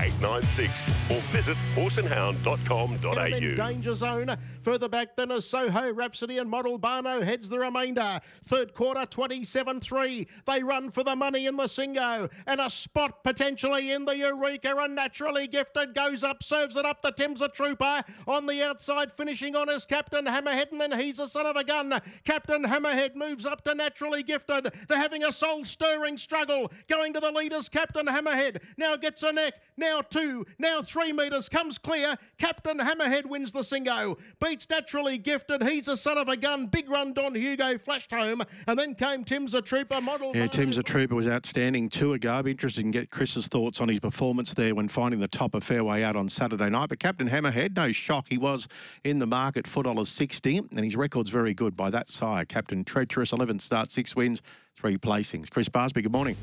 896 or visit horseandhound.com.au. danger zone. Further back than a Soho Rhapsody and Model Barno heads the remainder. Third quarter 27 3. They run for the money in the Singo and a spot potentially in the Eureka. And naturally gifted goes up, serves it up. The Tim's a trooper on the outside, finishing on his Captain Hammerhead, and then he's a son of a gun. Captain Hammerhead moves up to naturally gifted. They're having a soul stirring struggle. Going to the leaders, Captain Hammerhead. Now gets a neck. Now two. Now three metres. Comes clear. Captain Hammerhead wins the Singo. Beats naturally gifted. He's a son of a gun. Big run. Don Hugo flashed home. And then came Tim's a trooper model. Yeah, Tim's a trooper was outstanding two ago. Be interested in get Chris's thoughts on his performance there when finding the top of fairway out on Saturday night. But Captain Hammerhead, no shock, he was in the market dollars sixty, and his record's very good by that side. Captain Treacherous, eleven starts, six wins, three placings. Chris Barsby, good morning.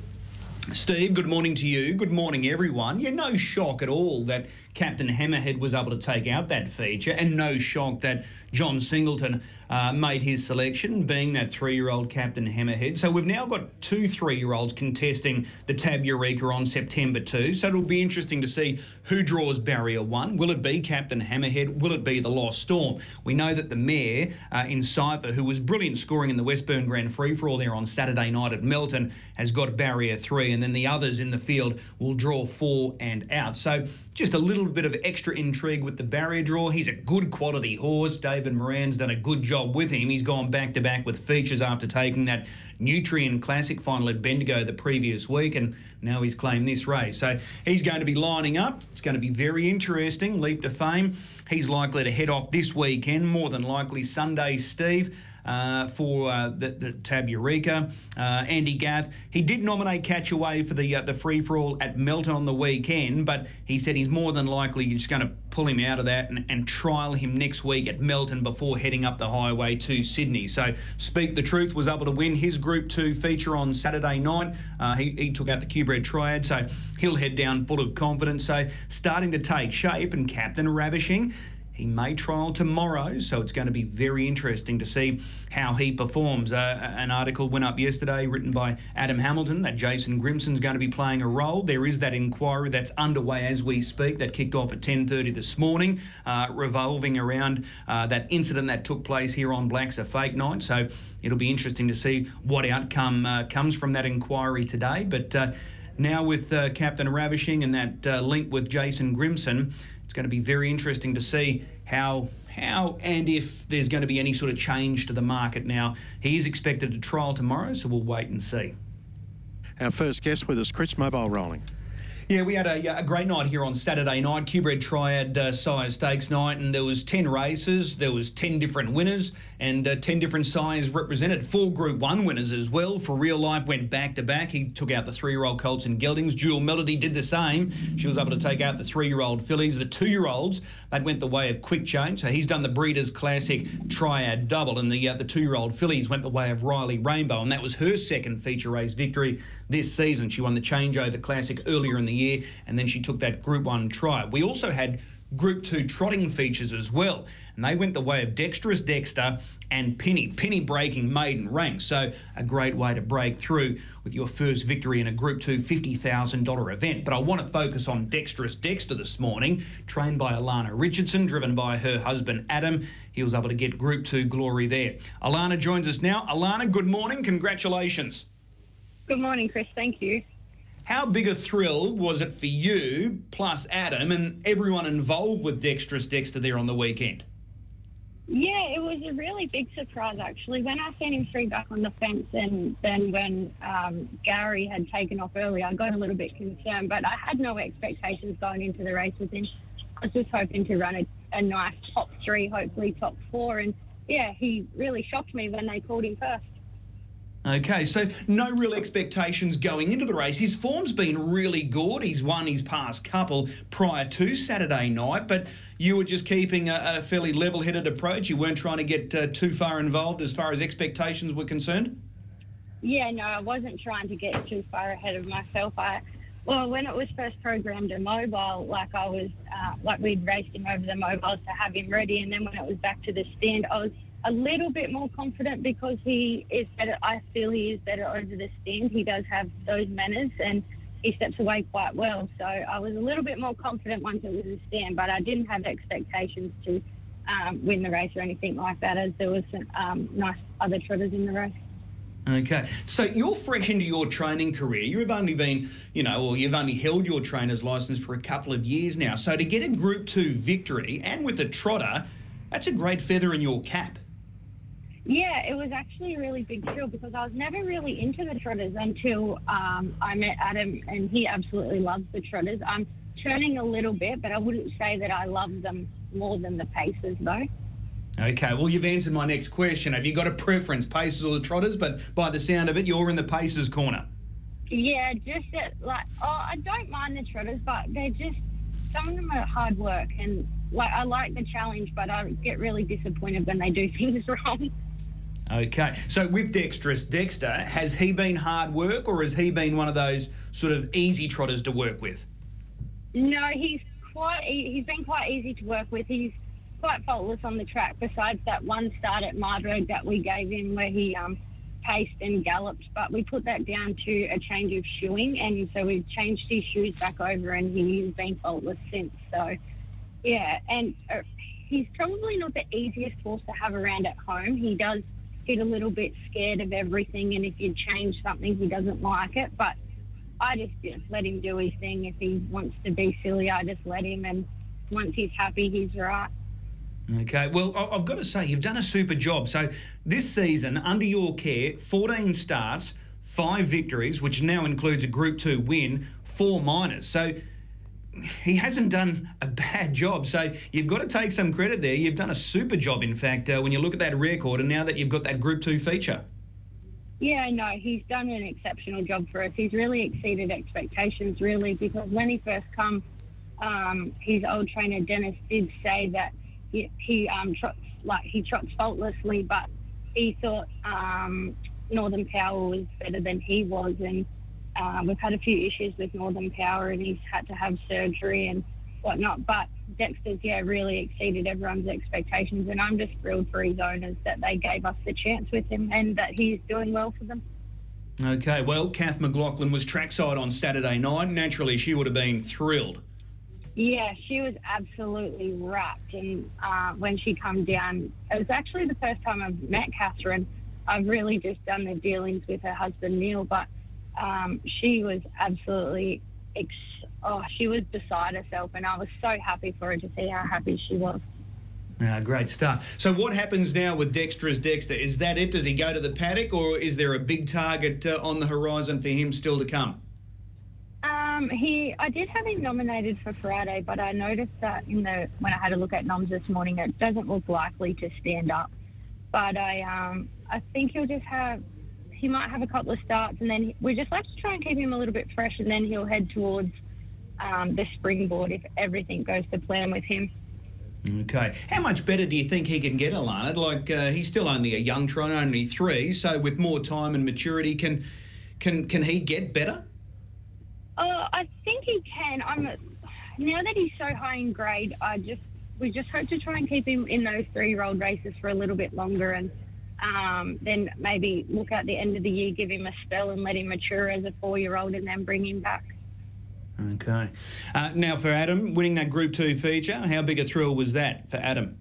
Steve, good morning to you. Good morning, everyone. Yeah, no shock at all that Captain Hammerhead was able to take out that feature, and no shock that John Singleton uh, made his selection, being that three year old Captain Hammerhead. So we've now got two three year olds contesting the Tab Eureka on September 2. So it'll be interesting to see who draws barrier one. Will it be Captain Hammerhead? Will it be the Lost Storm? We know that the mare uh, Encipher, who was brilliant scoring in the Westburn Grant Free for all there on Saturday night at Melton, has got barrier three, and then the others in the field will draw four and out. So just a little bit of extra intrigue with the barrier draw. He's a good quality horse. David Moran's done a good job with him. He's gone back to back with features after taking that Nutrien Classic final at Bendigo the previous week, and now he's claimed this race. So he's going to be lining up. It's going to be very interesting. Leap to fame. He's likely to head off this weekend, more than likely Sunday, Steve uh, for uh, the, the, Tab Eureka. Uh, Andy Gath, he did nominate Catch A Wave for the uh, the free for all at Melton on the weekend, but he said he's more than likely just going to pull him out of that and, and trial him next week at Melton before heading up the highway to Sydney. So, Speak the Truth was able to win his Group 2 feature on Saturday night. Uh, he, he took out the Q-Bred Triad, so he'll head down full of confidence. So, starting to take shape, and Captain Ravishing he may trial tomorrow, so it's going to be very interesting to see how he performs. Uh, an article went up yesterday written by Adam Hamilton that Jason Grimson's going to be playing a role. There is that inquiry that's underway as we speak that kicked off at 10.30 this morning, uh, revolving around uh, that incident that took place here on Blacks A Fake Night. So it'll be interesting to see what outcome uh, comes from that inquiry today. But uh, now with uh, Captain Ravishing and that link with Jason Grimson, it's going to be very interesting to see how how and if there's going to be any sort of change to the market. Now he is expected to trial tomorrow, so we'll wait and see. Our first guest with us, Chris Mobile Rolling. Yeah, we had a, a great night here on Saturday night, Q-Bred Triad uh, Stakes night, and there was 10 races, there was 10 different winners, and uh, 10 different sires represented. Four Group 1 winners as well. For Real Life went back-to-back. He took out the three-year-old Colts and Geldings. Jewel Melody did the same. She was able to take out the three-year-old fillies. The two-year-olds, that went the way of Quick Change. So he's done the Breeders' Classic Triad Double, and the, uh, the two-year-old fillies went the way of Riley Rainbow, and that was her second feature race victory this season. She won the Changeover Classic earlier in the year, and then she took that Group 1 try. We also had Group 2 trotting features as well, and they went the way of Dexterous Dexter and Penny. Penny breaking maiden rank, so a great way to break through with your first victory in a Group 2 $50,000 event. But I want to focus on Dexterous Dexter this morning, trained by Alanah Richardson, driven by her husband Adam. He was able to get Group 2 glory there. Alanah joins us now. Alanah, good morning. Congratulations. Good morning, Chris. Thank you. How big a thrill was it for you, plus Adam, and everyone involved with Dexterous Dexter there on the weekend? Yeah, it was a really big surprise actually. When I seen him free back on the fence, and then when um, Gary had taken off early, I got a little bit concerned, but I had no expectations going into the race with him. I was just hoping to run a, a nice top three, hopefully top four, and yeah, he really shocked me when they called him first. Okay, so no real expectations going into the race. His form's been really good. He's won his past couple prior to Saturday night, but you were just keeping a, a fairly level headed approach. You weren't trying to get uh, too far involved as far as expectations were concerned? Yeah, no, I wasn't trying to get too far ahead of myself. I Well, when it was first programmed a mobile, like I was, uh, like we'd raced him over the mobiles to have him ready, and then when it was back to the stand, I was a little bit more confident because he is better. I feel he is better over the stand. He does have those manners, and he steps away quite well. So I was a little bit more confident once it was a stand, but I didn't have expectations to um, win the race or anything like that, as there was some um, nice other trotters in the race. Okay, so you're fresh into your training career. You've only been, you know, or you've only held your trainer's license for a couple of years now. So to get a Group Two victory and with a trotter, that's a great feather in your cap. Yeah, it was actually a really big thrill because I was never really into the trotters until um, I met Adam, and he absolutely loves the trotters. I'm turning a little bit, but I wouldn't say that I love them more than the paces, though. Okay, well, you've answered my next question. Have you got a preference, paces or the trotters? But by the sound of it, you're in the paces corner. Yeah, just that, like, oh, I don't mind the trotters, but they're just, some of them are hard work, and like, I like the challenge, but I get really disappointed when they do things wrong. Okay, so with Dexterous Dexter, has he been hard work or has he been one of those sort of easy trotters to work with? No, he's quite. He's been quite easy to work with. He's quite faultless on the track. Besides that one start at Marburg that we gave him where he um, paced and galloped, but we put that down to a change of shoeing, and so we've changed his shoes back over, and he's been faultless since. So, yeah, and uh, he's probably not the easiest horse to have around at home. He does get a little bit scared of everything, and if you change something, he doesn't like it. But I just let him do his thing. If he wants to be silly, I just let him. And once he's happy, he's right. Okay, well, I've got to say, you've done a super job. So, this season, under your care, 14 starts, five victories, which now includes a Group 2 win, four minors. So, he hasn't done a bad job. So, you've got to take some credit there. You've done a super job, in fact, uh, when you look at that record, and now that you've got that Group 2 feature. Yeah, no, he's done an exceptional job for us. He's really exceeded expectations, really, because when he first come, um, his old trainer Dennis did say that he, he um, trots like he trots faultlessly, but he thought um, Northern Power was better than he was, and uh, we've had a few issues with Northern Power, and he's had to have surgery and whatnot. But Dexter's, yeah, really exceeded everyone's expectations, and I'm just thrilled for his owners that they gave us the chance with him and that he's doing well for them. Okay, well, Kath McLaughlin was trackside on Saturday night. Naturally, she would have been thrilled. Yeah, she was absolutely wrapped, and uh, when she come down, it was actually the first time I've met Catherine. I've really just done the dealings with her husband Neil, but um, she was absolutely, ex- oh, she was beside herself, and I was so happy for her to see how happy she was. Ah, great stuff. So, what happens now with Dexterous Dexter? Is that it? Does he go to the paddock, or is there a big target uh, on the horizon for him still to come? Um, he, I did have him nominated for Friday, but I noticed that in the when I had a look at noms this morning, it doesn't look likely to stand up. But I, um, I think he'll just have, he might have a couple of starts, and then we just like to try and keep him a little bit fresh, and then he'll head towards um, the springboard if everything goes to plan with him. Okay. How much better do you think he can get, Alanah? Like uh, he's still only a young tron, only three. So with more time and maturity, can can can he get better? Uh, I think he can. I'm now that he's so high in grade. I just we just hope to try and keep him in those three-year-old races for a little bit longer, and um, then maybe look at the end of the year, give him a spell, and let him mature as a four-year-old, and then bring him back. Okay. Uh, now for Adam, winning that Group Two feature, how big a thrill was that for Adam?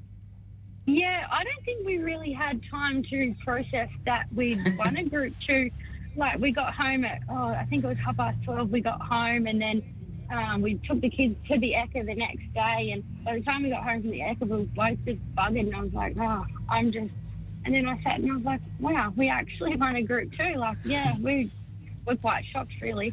Yeah, I don't think we really had time to process that we'd won a group two. Like we got home at oh, I think it was half past twelve. We got home and then um, we took the kids to the Echo the next day. And by the time we got home from the Echo, we were both just buggered. And I was like, oh, I'm just. And then I sat and I was like, wow, we actually won a group too. Like, yeah, we we're quite shocked, really.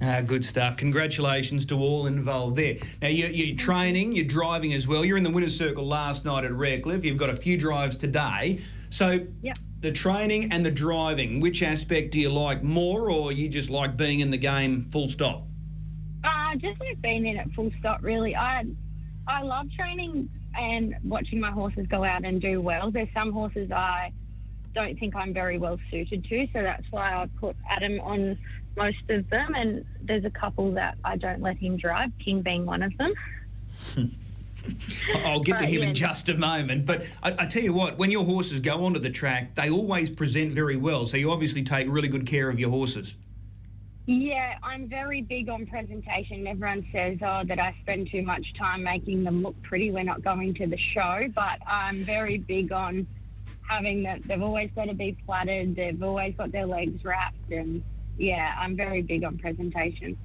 Ah, good stuff. Congratulations to all involved there. Now, you're, you're training, you're driving as well. You're in the winner's circle last night at Redcliffe. You've got a few drives today. So, Yep. the training and the driving, which aspect do you like more, or you just like being in the game full stop? Uh, just like being in it full stop, really. I I love training and watching my horses go out and do well. There's some horses I don't think I'm very well suited to, so that's why I put Adam on most of them, and there's a couple that I don't let him drive. King being one of them. I'll get to him yeah. in just a moment. But I, I tell you what, when your horses go onto the track, they always present very well. So you obviously take really good care of your horses. Yeah, I'm very big on presentation. Everyone says, oh, that I spend too much time making them look pretty. We're not going to the show, but I'm very big on having that. They've always got to be flattered. They've always got their legs wrapped, and yeah, I'm very big on presentation.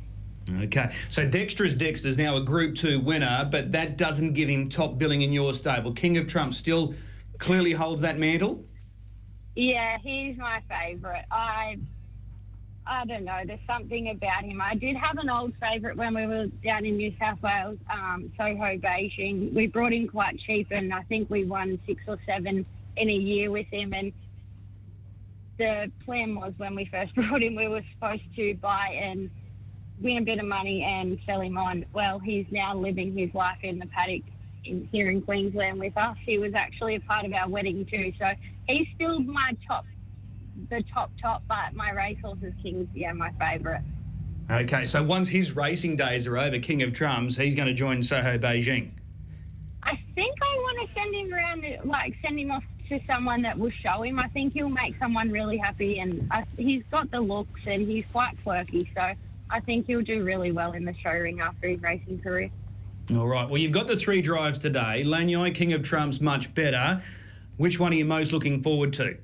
Okay, so Dexter's Dexter's now a Group 2 winner, but that doesn't give him top billing in your stable. King of Trump still clearly holds that mantle. Yeah, he's my favourite. I I don't know. There's something about him. I did have an old favourite when we were down in New South Wales, um, Soho Beijing. We brought him quite cheap, and I think we won six or seven in a year with him. And the plan was when we first brought him, we were supposed to buy and win a bit of money and sell him on. Well, he's now living his life in the paddock in, here in Queensland with us. He was actually a part of our wedding too, so he's still my top, the top top. But my racehorses King's yeah my favourite. Okay, so once his racing days are over, King of Trumps, he's going to join Soho Beijing. I think I want to send him around, like send him off to someone that will show him. I think he'll make someone really happy, and I, he's got the looks and he's quite quirky, so I think he'll do really well in the show ring after his racing career. All right, well, you've got the three drives today. Lanyoi, King of Trumps, much better. Which one are you most looking forward to?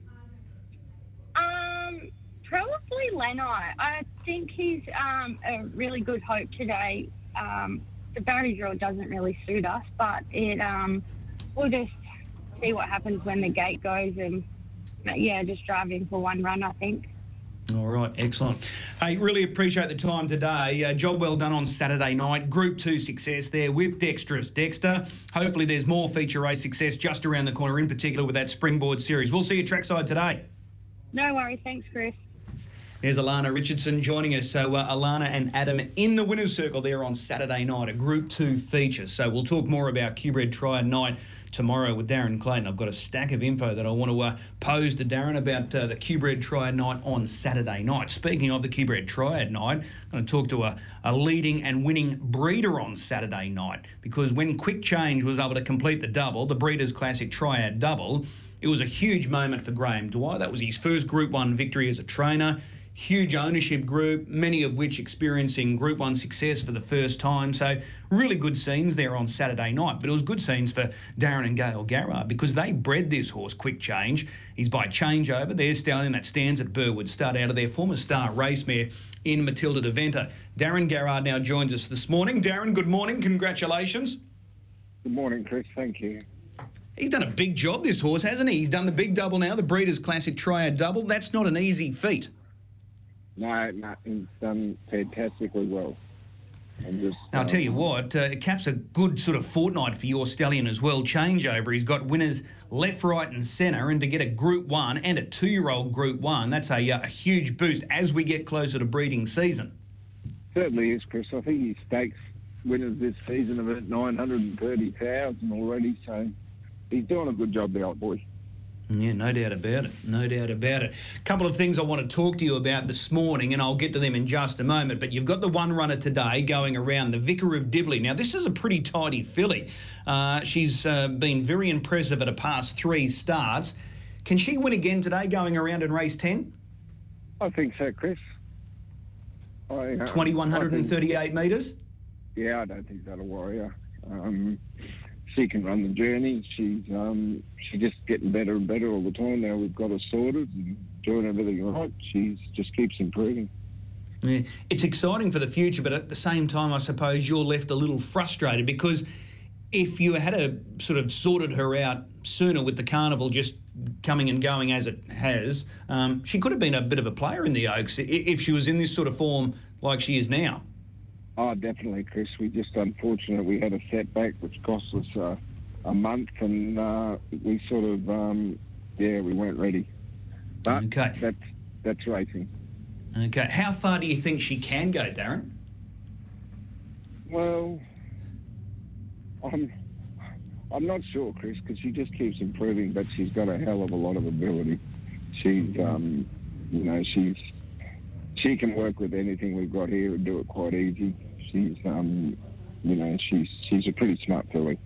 Um, probably I think he's um, a really good hope today. Um, the barrier draw doesn't really suit us, but it um, we'll just see what happens when the gate goes and yeah, just drive in for one run. I think. All right, excellent. Hey, really appreciate the time today. Uh, job well done on Saturday night. Group two success there with Dexterous Dexter. Hopefully, there's more feature race success just around the corner, in particular with that Springboard series. We'll see you trackside today. No worries. Thanks, Chris. There's Alanah Richardson joining us. So, uh, Alanah and Adam in the winner's circle there on Saturday night, a Group 2 feature. So, we'll talk more about Q-Bred Triad Night tomorrow with Darren Clayton. I've got a stack of info that I want to uh, pose to Darren about uh, the Q-Bred Triad Night on Saturday night. Speaking of the Q-Bred Triad Night, I'm going to talk to a, a leading and winning breeder on Saturday night because when Quick Change was able to complete the double, the Breeders' Classic Triad Double, it was a huge moment for Graham Dwyer. That was his first Group 1 victory as a trainer huge ownership group, many of which experiencing Group 1 success for the first time. So, really good scenes there on Saturday night. But it was good scenes for Daren and Gail Garrard because they bred this horse quick change. He's by changeover. There's stallion that stands at Burwood Stud out of their former star race mare in Matilda Deventer. Daren Garrard now joins us this morning. Daren, good morning. Congratulations. Good morning, Chris. Thank you. He's done a big job, this horse, hasn't he? He's done the big double now, the Breeders' Classic Triad Double. That's not an easy feat. No, no, he's done fantastically well. Just, Now, I'll tell you um, what, uh, it caps a good sort of fortnight for your stallion as well. Changeover. He's got winners left, right, and centre. And to get a Group 1 and a two year old Group 1, that's a, uh, a huge boost as we get closer to breeding season. Certainly is, Chris. I think he stakes winners this season of about 930,000 already, so he's doing a good job, the old boy. Yeah, no doubt about it. No doubt about it. A couple of things I want to talk to you about this morning, and I'll get to them in just a moment. But you've got the one runner today going around, the Vicar of Dibley. Now, this is a pretty tidy filly. Uh, she's uh, been very impressive at her past three starts. Can she win again today going around in race 10? I think so, Chris. Uh, 2138 metres? Yeah, I don't think that'll worry her. Um, she can run the journey. She's um, she's just getting better and better all the time. Now we've got her sorted and doing everything right. She's just keeps improving. Yeah. It's exciting for the future, but at the same time, I suppose you're left a little frustrated because if you had a sort of sorted her out sooner with the carnival just coming and going as it has, um, she could have been a bit of a player in the Oaks if she was in this sort of form like she is now. Oh, definitely, Chris. We just unfortunate we had a setback which cost us uh, a month, and uh, we sort of um, yeah we weren't ready. But Okay. that's that's racing. Okay, how far do you think she can go, Daren? Well, I'm I'm not sure, Chris, because she just keeps improving, but she's got a hell of a lot of ability. She's um, you know she's she can work with anything we've got here and do it quite easy. She's, um, you know, she's she's a pretty smart filly.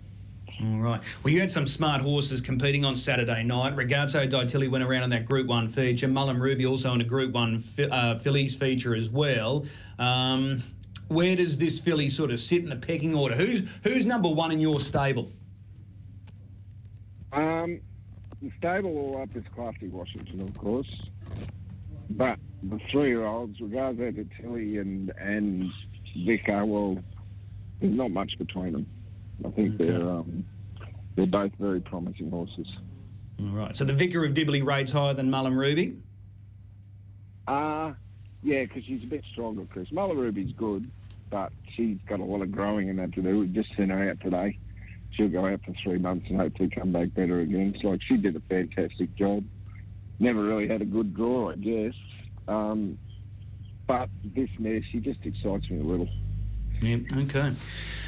All right. Well, you had some smart horses competing on Saturday night. Ragazzo Di went around in that Group 1 feature. Mullum Ruby also in a Group 1 uh, fillies feature as well. Um, where does this filly sort of sit in the pecking order? Who's who's number one in your stable? Um, the stable all up is Crafty Washington, of course. But the three-year-olds, Ragazzo Di and, and Vicar, well, there's not much between them. I think Okay. they're um, they're both very promising horses. All right. So the Vicar of Dibley rates higher than Mullum Ruby. Uh yeah, because she's a bit stronger, Chris. Mullum Ruby's good, but she's got a lot of growing in that to do. We just sent her out today. She'll go out for three months and hopefully come back better again. It's like she did a fantastic job. Never really had a good draw, I guess. Um, but this mare, she just excites me a little. Yeah, okay.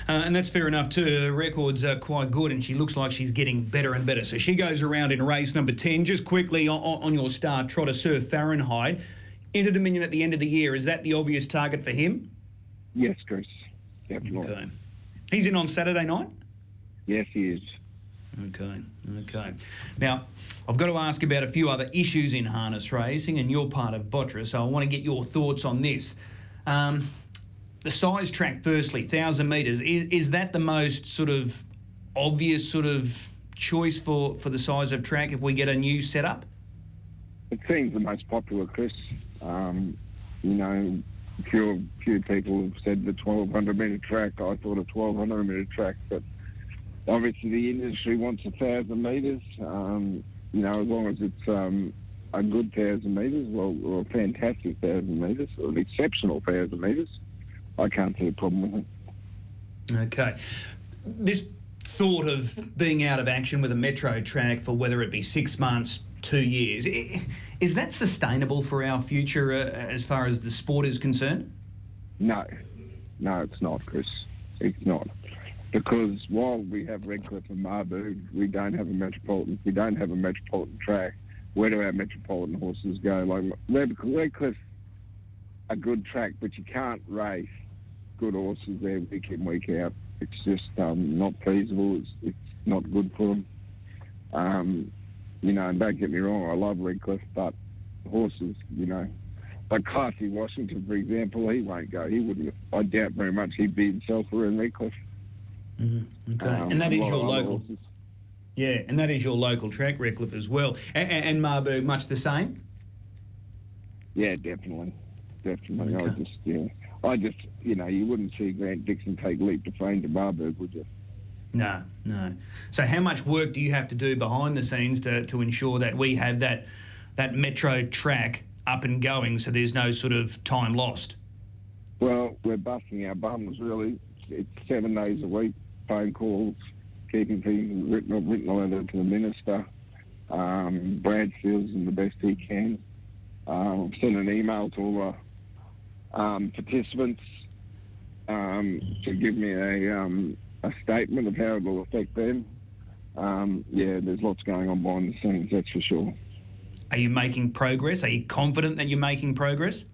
Uh, and that's fair enough too. Her record's are quite good and she looks like she's getting better and better. So she goes around in race number 10. Just quickly on, on your star trotter, Sir Fahrenheit. Inter Dominion at the end of the year, is that the obvious target for him? Yes, Chris. Definitely. Okay. He's in on Saturday night? Yes, he is. Okay, okay. Now, I've got to ask about a few other issues in harness racing, and you're part of Botra, so I want to get your thoughts on this. Um, the size track, firstly, 1,000 metres, is, is that the most sort of obvious sort of choice for, for the size of track if we get a new setup? It seems the most popular, Chris. Um, you know, few few people have said the 1200 metre track. I thought a 1200 metre track, but obviously the industry wants a thousand metres. Um, you know, as long as it's um, a good thousand metres, well, or a fantastic thousand metres, or an exceptional thousand metres, I can't see a problem with it. Okay. This thought of being out of action with a metro track for whether it be six months, two years, is that sustainable for our future uh, as far as the sport is concerned? No, no, it's not, Chris. It's not. Because while we have Redcliffe and Marburg, we don't have a metropolitan. We don't have a metropolitan track. Where do our metropolitan horses go? Like Red, Redcliffe, a good track, but you can't race good horses there week in week out. It's just um, not feasible. It's, it's not good for them. Um, you know, and don't get me wrong, I love Redcliffe, but horses, you know, like Classy Washington, for example, he won't go. He wouldn't. I doubt very much he'd be himself around Redcliffe. Okay. Um, and that is your local, yeah, and that is your local track, Redcliffe, as well. And, and Marburg, much the same. Yeah, definitely, definitely. I Okay. just, yeah, I just, you know, you wouldn't see Grant Dixon take leap to fame to Marburg, would you? No, no. So, how much work do you have to do behind the scenes to, to ensure that we have that that metro track up and going, so there's no sort of time lost? Well, we're busting our bums, really. It's seven days a week, phone calls, keeping things written, written a letter to the minister. Um, Brad feels in the best he can. Um, I've sent an email to all the um, participants um, to give me a, um, a statement of how it will affect them. Um, yeah, there's lots going on behind the scenes, that's for sure. Are you making progress? Are you confident that you're making progress?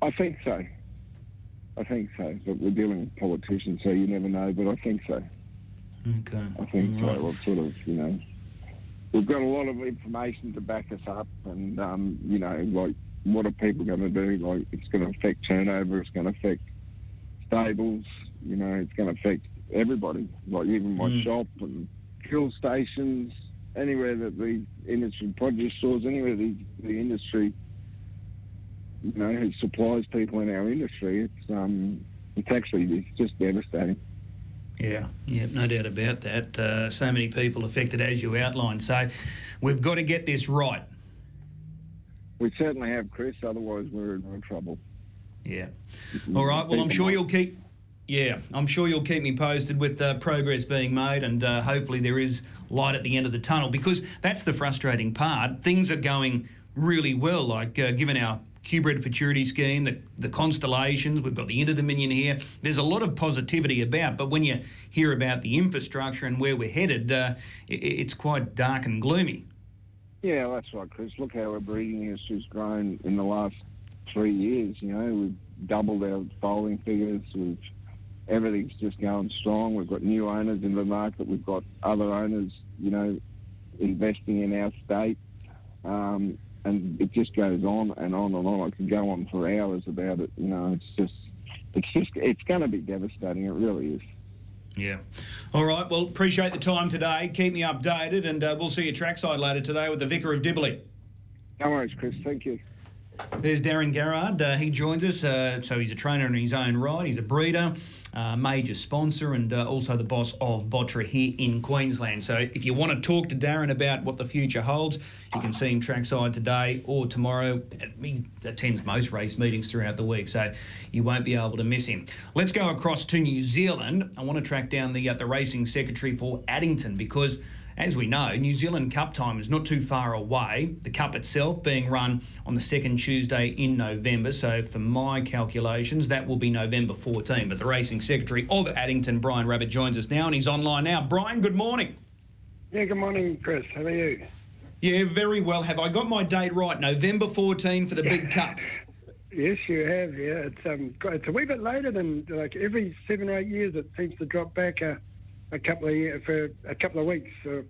I think so. I think so. But we're dealing with politicians, so you never know. But I think so. Okay. I think Right. so. Well, sort of, you know, we've got a lot of information to back us up, and um, you know, like what are people going to do? Like it's going to affect turnover. It's going to affect stables. You know, it's going to affect everybody. Like even my Mm. shop and fuel stations, anywhere that the industry produce stores, anywhere the the industry, you know, who supplies people in our industry. It's um, it's actually it's just devastating. Yeah, yeah, no doubt about that. Uh, so many people affected, as you outlined. So we've got to get this right. We certainly have, Chris. Otherwise, we're in real trouble. Yeah. All right. Well, I'm sure you'll keep. Yeah, I'm sure you'll keep me posted with uh, progress being made, and uh, hopefully there is light at the end of the tunnel because that's the frustrating part. Things are going really well, like uh, given our Q-Bred Futurity scheme, the, the constellations, we've got the Inter Dominion here. There's a lot of positivity about, but when you hear about the infrastructure and where we're headed, uh, i it's quite dark and gloomy. Yeah, that's right, Chris. Look how our breeding history's grown in the last three years. You know, we've doubled our foaling figures. We've everything's just going strong. We've got new owners in the market. We've got other owners, you know, investing in our state. Um, and it just goes on and on and on. I could go on for hours about it. You know, it's just, it's just, it's going to be devastating. It really is. Yeah. All right. Well, appreciate the time today. Keep me updated, and uh, we'll see you trackside later today with the Vicar of Dibley. No worries, Chris. Thank you. There's Daren Garrard. Uh, he joins us. Uh, so he's a trainer in his own right. He's a breeder, uh, major sponsor, and uh, also the boss of Botra here in Queensland. So if you want to talk to Daren about what the future holds, you can see him trackside today or tomorrow. He attends most race meetings throughout the week, so you won't be able to miss him. Let's go across to New Zealand. I want to track down the uh, the racing secretary for Addington because as we know, New Zealand Cup time is not too far away. The Cup itself being run on the second Tuesday in November. So, for my calculations, that will be November 14. But the racing secretary of Addington, Brian Rabbitt, joins us now and he's online now. Brian, good morning. Yeah, good morning, Chris. How are you? Yeah, very well. Have I got my date right? November 14 for the Big Cup. Yes, you have. Yeah, it's um, it's a wee bit later than like every seven or eight years. It seems to drop back a, a couple of years for a couple of weeks. So,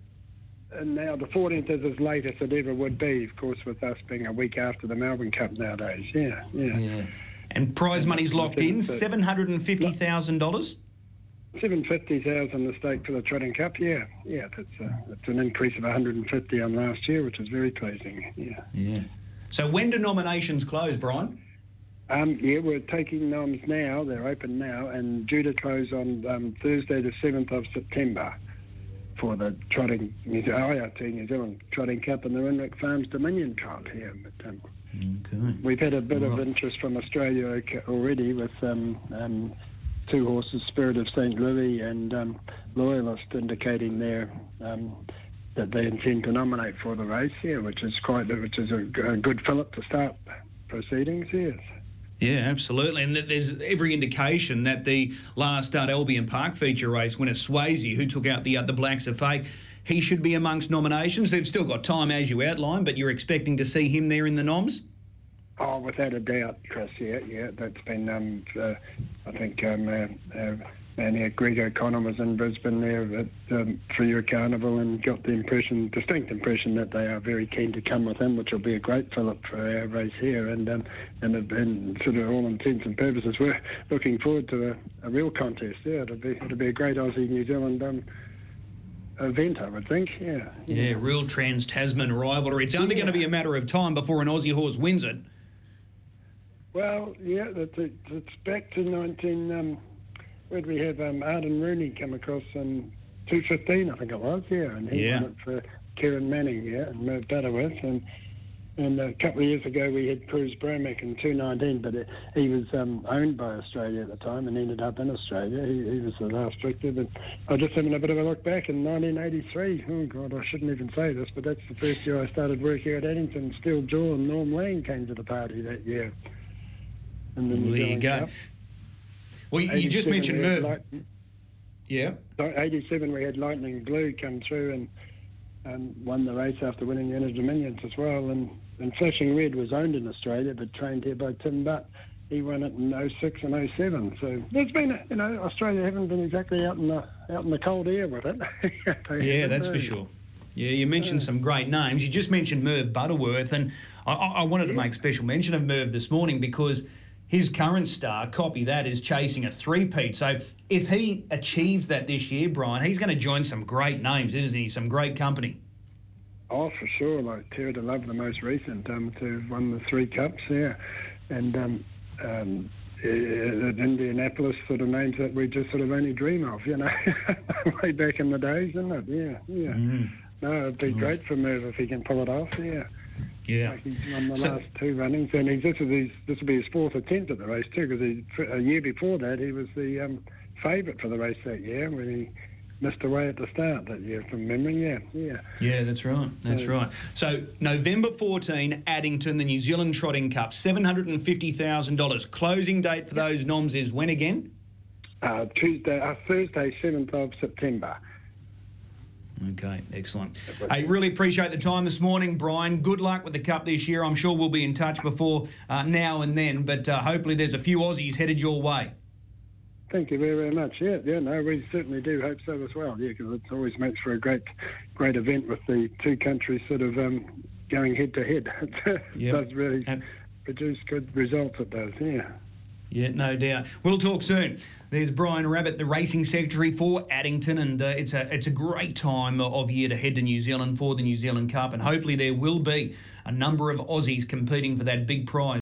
and now the 14th is as late as it ever would be. Of course, with us being a week after the Melbourne Cup nowadays. Yeah, yeah. Yeah. And prize money's locked in $750,000. Seven fifty thousand the stake for the Trotting Cup. Yeah, yeah. That's a, that's an increase of 150 on last year, which is very pleasing. Yeah. Yeah. So, when do nominations close, Brian? Um, yeah, we're taking noms now. They're open now, and due to close on um, Thursday, the seventh of September, for the trotting New Zealand, IRT New Zealand Trotting Cup and the Renwick Farms Dominion Cup here. But um, Okay. we've had a bit of interest from Australia already with um, um, two horses, Spirit of St. Louis and um, Loyalist, indicating their um, that they intend to nominate for the race here, which is quite which is a, a good fillip to start proceedings. Yes. Yeah, absolutely. And there's every indication that the last start Albion Park feature race winner Swayzee, who took out the uh, the Blacks A Fake, he should be amongst nominations. They've still got time, as you outlined, but you're expecting to see him there in the noms. Oh, without a doubt, Chris. Yeah, yeah. That's been. Um, uh, I think um, uh, here, Greg O'Connor was in Brisbane there at um, Carnival and got the impression, distinct impression, that they are very keen to come with him, which will be a great fillip for our race here. And um, and, uh, and sort of all intents and purposes, we're looking forward to a, a real contest. Yeah, it'll be it'll be a great Aussie New Zealand. Um, Event, I would think, yeah. Yeah, real trans Tasman rivalry. It's only going to be a matter of time before an Aussie horse wins it. Well, yeah, it's, it's back to 19. Um, where did we have um, Arden Rooney come across in 215, I think it was, yeah, and he Yeah. won it for Kerryn Manning, yeah, and Merv Butterworth, and and a couple of years ago we had Cruz Bromac in 219, but it, he was um, owned by Australia at the time and ended up in Australia. He, he was the last victor, but I was just having a bit of a look back in 1983. Oh God, I shouldn't even say this, but that's the first year I started work here at Addington. Steel Jaw and Norm Lang came to the party that year. in the New Well, there you go. Cup. Well, you you just mentioned Merv. Light- Yeah. so 87 we had Lightning Blue come through and um, won the race after winning the Inter Dominions as well. And, and Flashing Red was owned in Australia but trained here by Tim Butt. He won it in 06 and 07. So there's been, you know, Australia haven't been exactly out in the out in the cold air with it. Yeah, that's for sure. Yeah, you mentioned some great names. You just mentioned Merv Butterworth, and I, I I wanted to make special mention of Merv this morning because his current star, copy that, is chasing a three-peat. So if he achieves that this year, Brian, he's going to join some great names, isn't he? Some great company. Oh, for sure. Like Terror To Love, the most recent, um, to have won the three cups, yeah. And um, um, uh, Indianapolis sort of names that we just sort of only dream of, you know, way back in the days, isn't it? Yeah, yeah. No, it'd be great for Merv if he can pull it off, yeah. Yeah. He's won the So- last two runnings, and he's, this, is his, this will be his fourth attempt at the race, too, because a year before that, he was the um, favourite for the race that year when he missed away at the start that year from memory, yeah, yeah. Yeah, that's right. That's right. So November 14, Addington, the New Zealand Trotting Cup, $750,000. Closing date for those noms is when again? Uh, Tuesday, uh, Thursday, 7th of September. Okay, excellent. I really appreciate the time this morning, Brian. Good luck with the Cup this year. I'm sure we'll be in touch before uh, now and then, but uh, hopefully there's a few Aussies headed your way. Thank you very, very much. Yeah, yeah, no, we certainly do hope so as well. Yeah, because it always makes for a great, great event with the two countries sort of um, going head to head. It Yep. does really And- produce good results. It does. Yeah. Yeah, no doubt. We'll talk soon. There's Brian Rabbitt, the racing secretary for Addington, and uh, it's a it's a great time of year to head to New Zealand for the New Zealand Cup, and hopefully there will be a number of Aussies competing for that big prize.